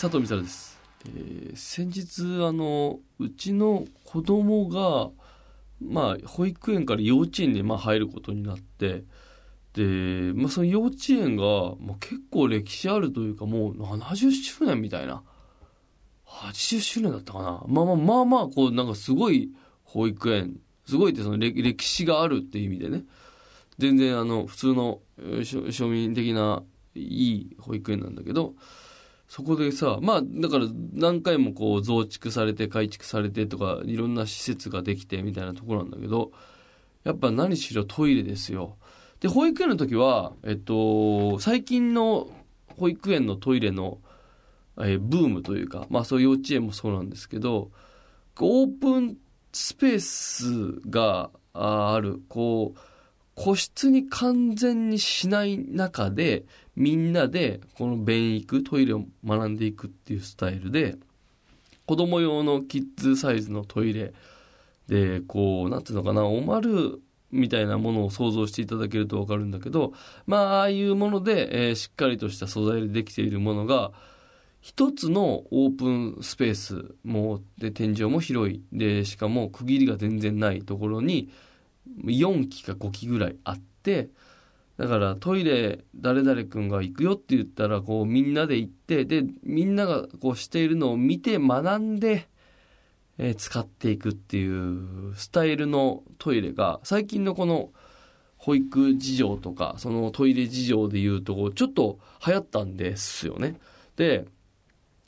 佐藤美沙です、えー、先日あのうちの子供がまあ保育園から幼稚園にまあ入ることになってで、まあ、その幼稚園が、まあ、結構歴史あるというかもう70周年みたいな80周年だったかな。まあまあまあまあこうなんかすごい保育園すごいってその歴史があるっていう意味でね。全然あの普通の庶民的ないい保育園なんだけどそこでさまあだから何回もこう増築されて改築されてとかいろんな施設ができてみたいなところなんだけどやっぱ何しろトイレですよ。で保育園の時は、えっと、最近の保育園のトイレの、えー、ブームというか、まあそういう幼稚園もそうなんですけどオープンスペースがあるこう個室に完全にしない中でみんなでこの便育トイレを学んでいくっていうスタイルで子供用のキッズサイズのトイレでこうなんていうのかなおまるみたいなものを想像していただけると分かるんだけどまあああいうもので、えー、しっかりとした素材でできているものが一つのオープンスペースもで天井も広い。でしかも区切りが全然ないところに4機か5機ぐらいあってだからトイレ誰々君が行くよって言ったらこうみんなで行ってでみんながこうしているのを見て学んで、えー、使っていくっていうスタイルのトイレが最近のこの保育事情とかそのトイレ事情でいうとちょっと流行ったんですよね。で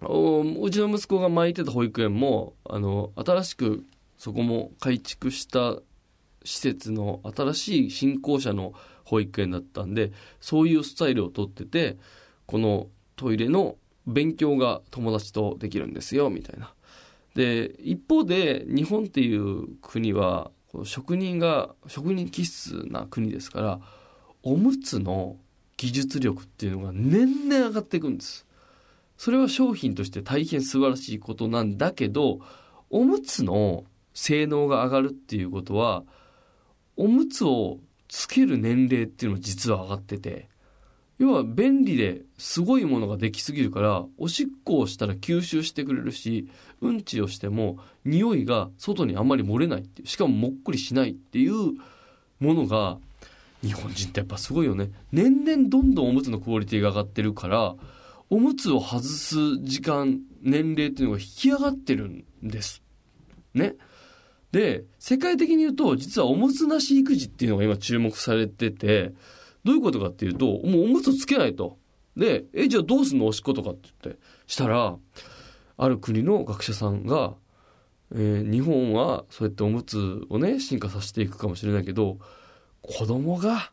うちの息子が前行ってた保育園もあの新しくそこも改築した施設の新しい新校舎の保育園だったんでそういうスタイルをとっててこのトイレの勉強が友達とできるんですよみたいな。で一方で日本っていう国は職人が職人気質な国ですからおむつの技術力っていうのが年々上がっていくんです。それは商品として大変素晴らしいことなんだけどおむつの性能が上がるっていうことはおむつをつける年齢っていうのも実は上がってて要は便利ですごいものができすぎるからおしっこをしたら吸収してくれるしうんちをしても匂いが外にあんまり漏れないっていうしかももっくりしないっていうものが日本人ってやっぱすごいよね。年々どんどんおむつのクオリティが上がってるからおむつを外す時間年齢っていうのが引き上がってるんです。ね。で、世界的に言うと、実はおむつなし育児っていうのが今注目されてて、どういうことかっていうと、もうおむつつけないと。で、え、じゃあどうすんのおしっことかって言って。したら、ある国の学者さんが、えー、日本はそうやっておむつをね、進化させていくかもしれないけど、子供が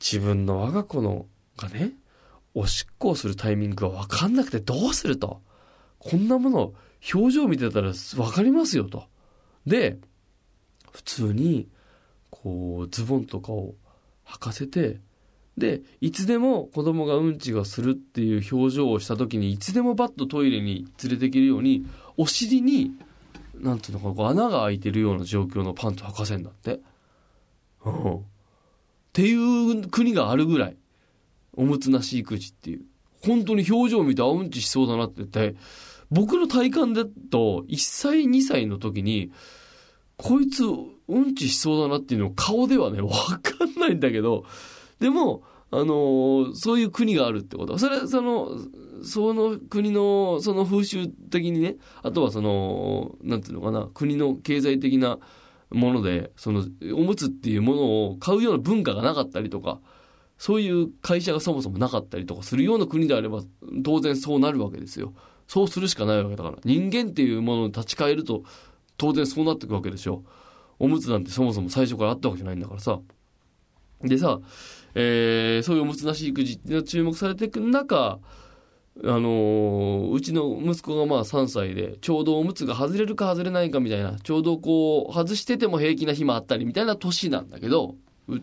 自分の我が子のがね、おしっこをするタイミングがわかんなくてどうすると。こんなもの、表情見てたらわかりますよと。で、普通に、こう、ズボンとかを履かせて、で、いつでも子供がうんちがするっていう表情をした時に、いつでもバッとトイレに連れていけるように、お尻に、なんていうのかな、こう穴が開いてるような状況のパンツ履かせんだって。うん。っていう国があるぐらい、おむつなし育児っていう。本当に表情を見て、あ、うんちしそうだなって言って、僕の体感だと、1歳、2歳の時に、こいつ、うんちしそうだなっていうの顔ではね、わかんないんだけど、でも、あのー、そういう国があるってこと。それ、その、その国の、その風習的にね、あとはその、なんていうのかな、国の経済的なもので、その、おむつっていうものを買うような文化がなかったりとか、そういう会社がそもそもなかったりとかするような国であれば、当然そうなるわけですよ。そうするしかないわけだから。人間っていうものに立ち返ると、当然そうなっていくわけでしょ。おむつなんてそもそも最初からあったわけじゃないんだからさ。でさ、えー、そういうおむつなし育児っていうのが注目されていく中、あのー、うちの息子がまあ3歳で、ちょうどおむつが外れるか外れないかみたいな、ちょうどこう、外してても平気な日もあったりみたいな年なんだけど、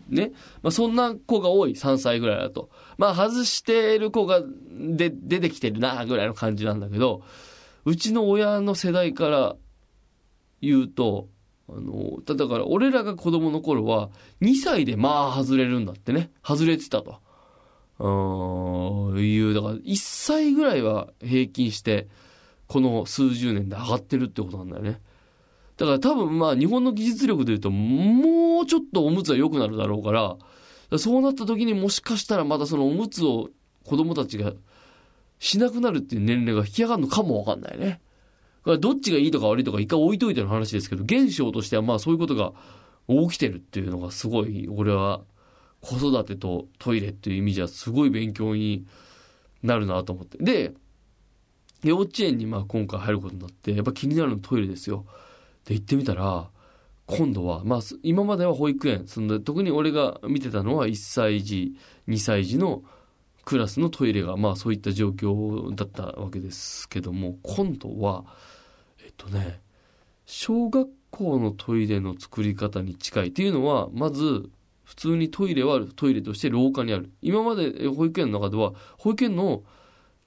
ね。まあ、そんな子が多い、3歳ぐらいだと。まあ、外してる子がで出てきてるな、ぐらいの感じなんだけど、うちの親の世代から言うと、あの、だから俺らが子供の頃は、2歳でまあ外れるんだってね。外れてたと。うんいう、だから1歳ぐらいは平均して、この数十年で上がってるってことなんだよね。だから多分まあ日本の技術力で言うともうちょっとおむつは良くなるだろうから、そうなった時にもしかしたらまたそのおむつを子供たちがしなくなるっていう年齢が引き上がるのかもわかんないね。どっちがいいとか悪いとか一回置いといての話ですけど、現象としてはまあそういうことが起きてるっていうのがすごい、俺は子育てとトイレっていう意味じゃすごい勉強になるなと思って。で、幼稚園にまあ今回入ることになって、やっぱ気になるのトイレですよ。で、行ってみたら、今度は、まあ、今までは保育園、その特に俺が見てたのは1歳児、2歳児のクラスのトイレが、まあそういった状況だったわけですけども、今度は、えっとね、小学校のトイレの作り方に近いっていうのは、まず、普通にトイレはトイレとして廊下にある。今まで保育園の中では、保育園の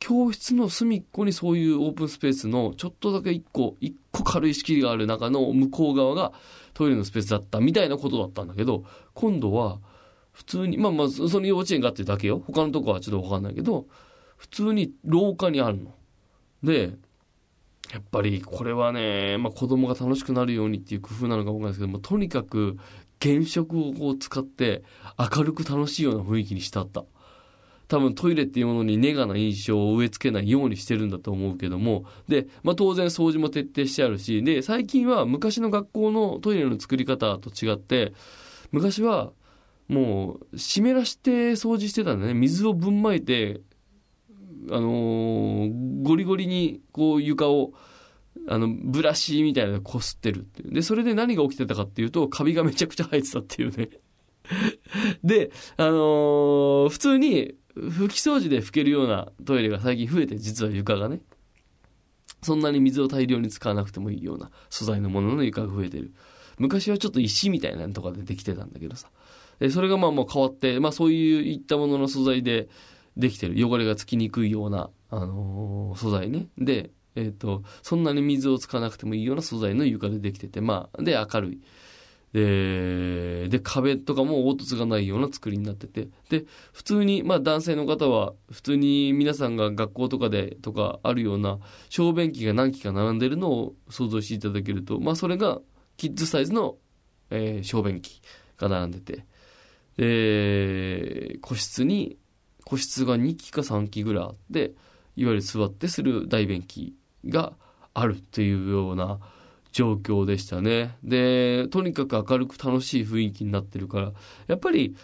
教室の隅っこにそういうオープンスペースのちょっとだけ一個、一個軽い敷居がある中の向こう側がトイレのスペースだったみたいなことだったんだけど、今度は普通に、まあまあその幼稚園があってだけよ。他のとこはちょっとわかんないけど、普通に廊下にあるの。で、やっぱりこれはね、まあ子供が楽しくなるようにっていう工夫なのかわかんないですけども、とにかく原色をこう使って明るく楽しいような雰囲気にしたった。多分トイレっていうものにネガな印象を植え付けないようにしてるんだと思うけども、で、まあ当然掃除も徹底してあるし、で、最近は昔の学校のトイレの作り方と違って、昔はもう湿らして掃除してたんだね。水をぶんまいて、あのー、ゴリゴリにこう床をあの、ブラシみたいなのこすってるっていう。で、それで何が起きてたかっていうと、カビがめちゃくちゃ生えてたっていうね。で、あのー、普通に拭き掃除で拭けるようなトイレが最近増えて、実は床がね。そんなに水を大量に使わなくてもいいような素材のものの床が増えてる。昔はちょっと石みたいなのとかでできてたんだけどさ。でそれがまあもう変わって、まあそういういったものの素材でできてる。汚れがつきにくいような、あのー、素材ね。で、えっ、ー、と、そんなに水を使わなくてもいいような素材の床でできてて、まあ、で、明るい。で、で、壁とかも凹凸がないような作りになってて、で、普通に、まあ男性の方は、普通に皆さんが学校とかで、とかあるような、小便器が何機か並んでるのを想像していただけると、まあそれが、キッズサイズの、えー、小便器が並んでて、で、個室に、個室が2機か3機ぐらいあって、いわゆる座ってする大便器があるっていうような状況でしたね。で、とにかく明るく楽しい雰囲気になってるから、やっぱり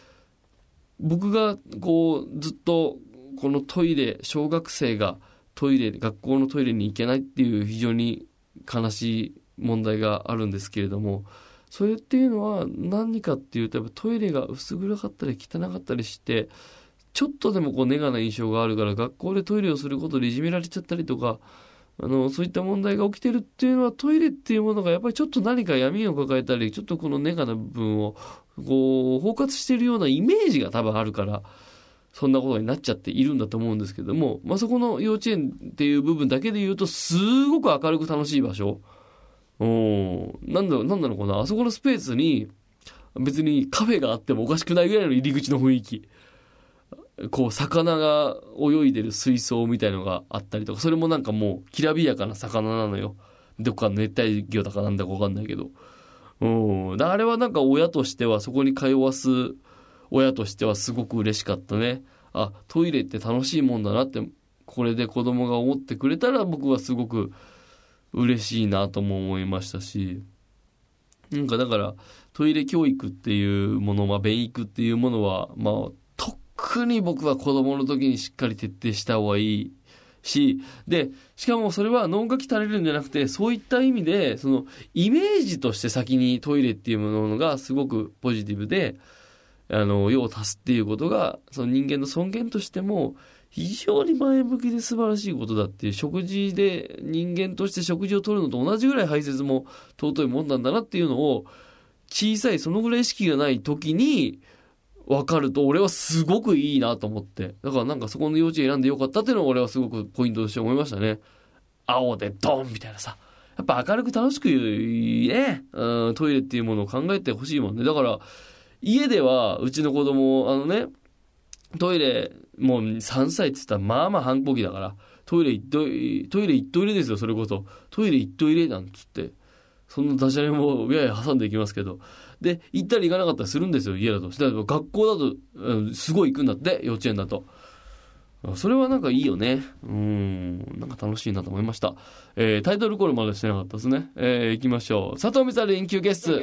僕がこうずっとこのトイレ、小学生がトイレ、学校のトイレに行けないっていう非常に悲しい問題があるんですけれども、それっていうのは何かっていうと、やっぱトイレが薄暗かったり汚かったりして、ちょっとでもこうネガな印象があるから学校でトイレをすることでいじめられちゃったりとか、あの、そういった問題が起きてるっていうのはトイレっていうものがやっぱりちょっと何か闇を抱えたり、ちょっとこのネガな部分をこう包括しているようなイメージが多分あるから、そんなことになっちゃっているんだと思うんですけども、まあ、そこの幼稚園っていう部分だけで言うと、すごく明るく楽しい場所。うん。なんだ、なんだろうかな？あそこのスペースに、別にカフェがあってもおかしくないぐらいの入り口の雰囲気。こう、魚が泳いでる水槽みたいのがあったりとか、それもなんかもう、きらびやかな魚なのよ。どっかの熱帯魚だかなんだかわかんないけど。うん。あれはなんか親としては、そこに通わす親としてはすごく嬉しかったね。あ、トイレって楽しいもんだなって、これで子供が思ってくれたら僕はすごく嬉しいなとも思いましたし。なんかだから、トイレ教育っていうもの、まあ、便育っていうものは、まあ、特に僕は子供の時にしっかり徹底した方がいいし、で、しかもそれは脳が鍛れるんじゃなくて、そういった意味で、その、イメージとして先にトイレっていうものがすごくポジティブで、あの、用を足すっていうことが、その人間の尊厳としても、非常に前向きで素晴らしいことだっていう、食事で人間として食事をとるのと同じぐらい排泄も尊いもんなんだなっていうのを、小さい、そのぐらい意識がない時に、分かると、俺はすごくいいなと思って。だからなんかそこの幼稚園選んでよかったっていうのは俺はすごくポイントとして思いましたね。青でドンみたいなさ。やっぱ明るく楽しくね、うん、トイレっていうものを考えてほしいもんね。だから、家ではうちの子供、あのね、トイレ、もう3歳って言ったらまあまあ反抗期だから、トイレ行っとい、トイレ行っといれですよ、それこそ。トイレ行っといれなんつって。そんなダジャレもやや挟んでいきますけど。で、行ったり行かなかったりするんですよ、家だと。だから学校だと、すごい行くんだって、幼稚園だと。それはなんかいいよね。うん。なんか楽しいなと思いました。えータイトルコールまでしてなかったですね。えー行きましょう。佐藤美沙連休ゲスト。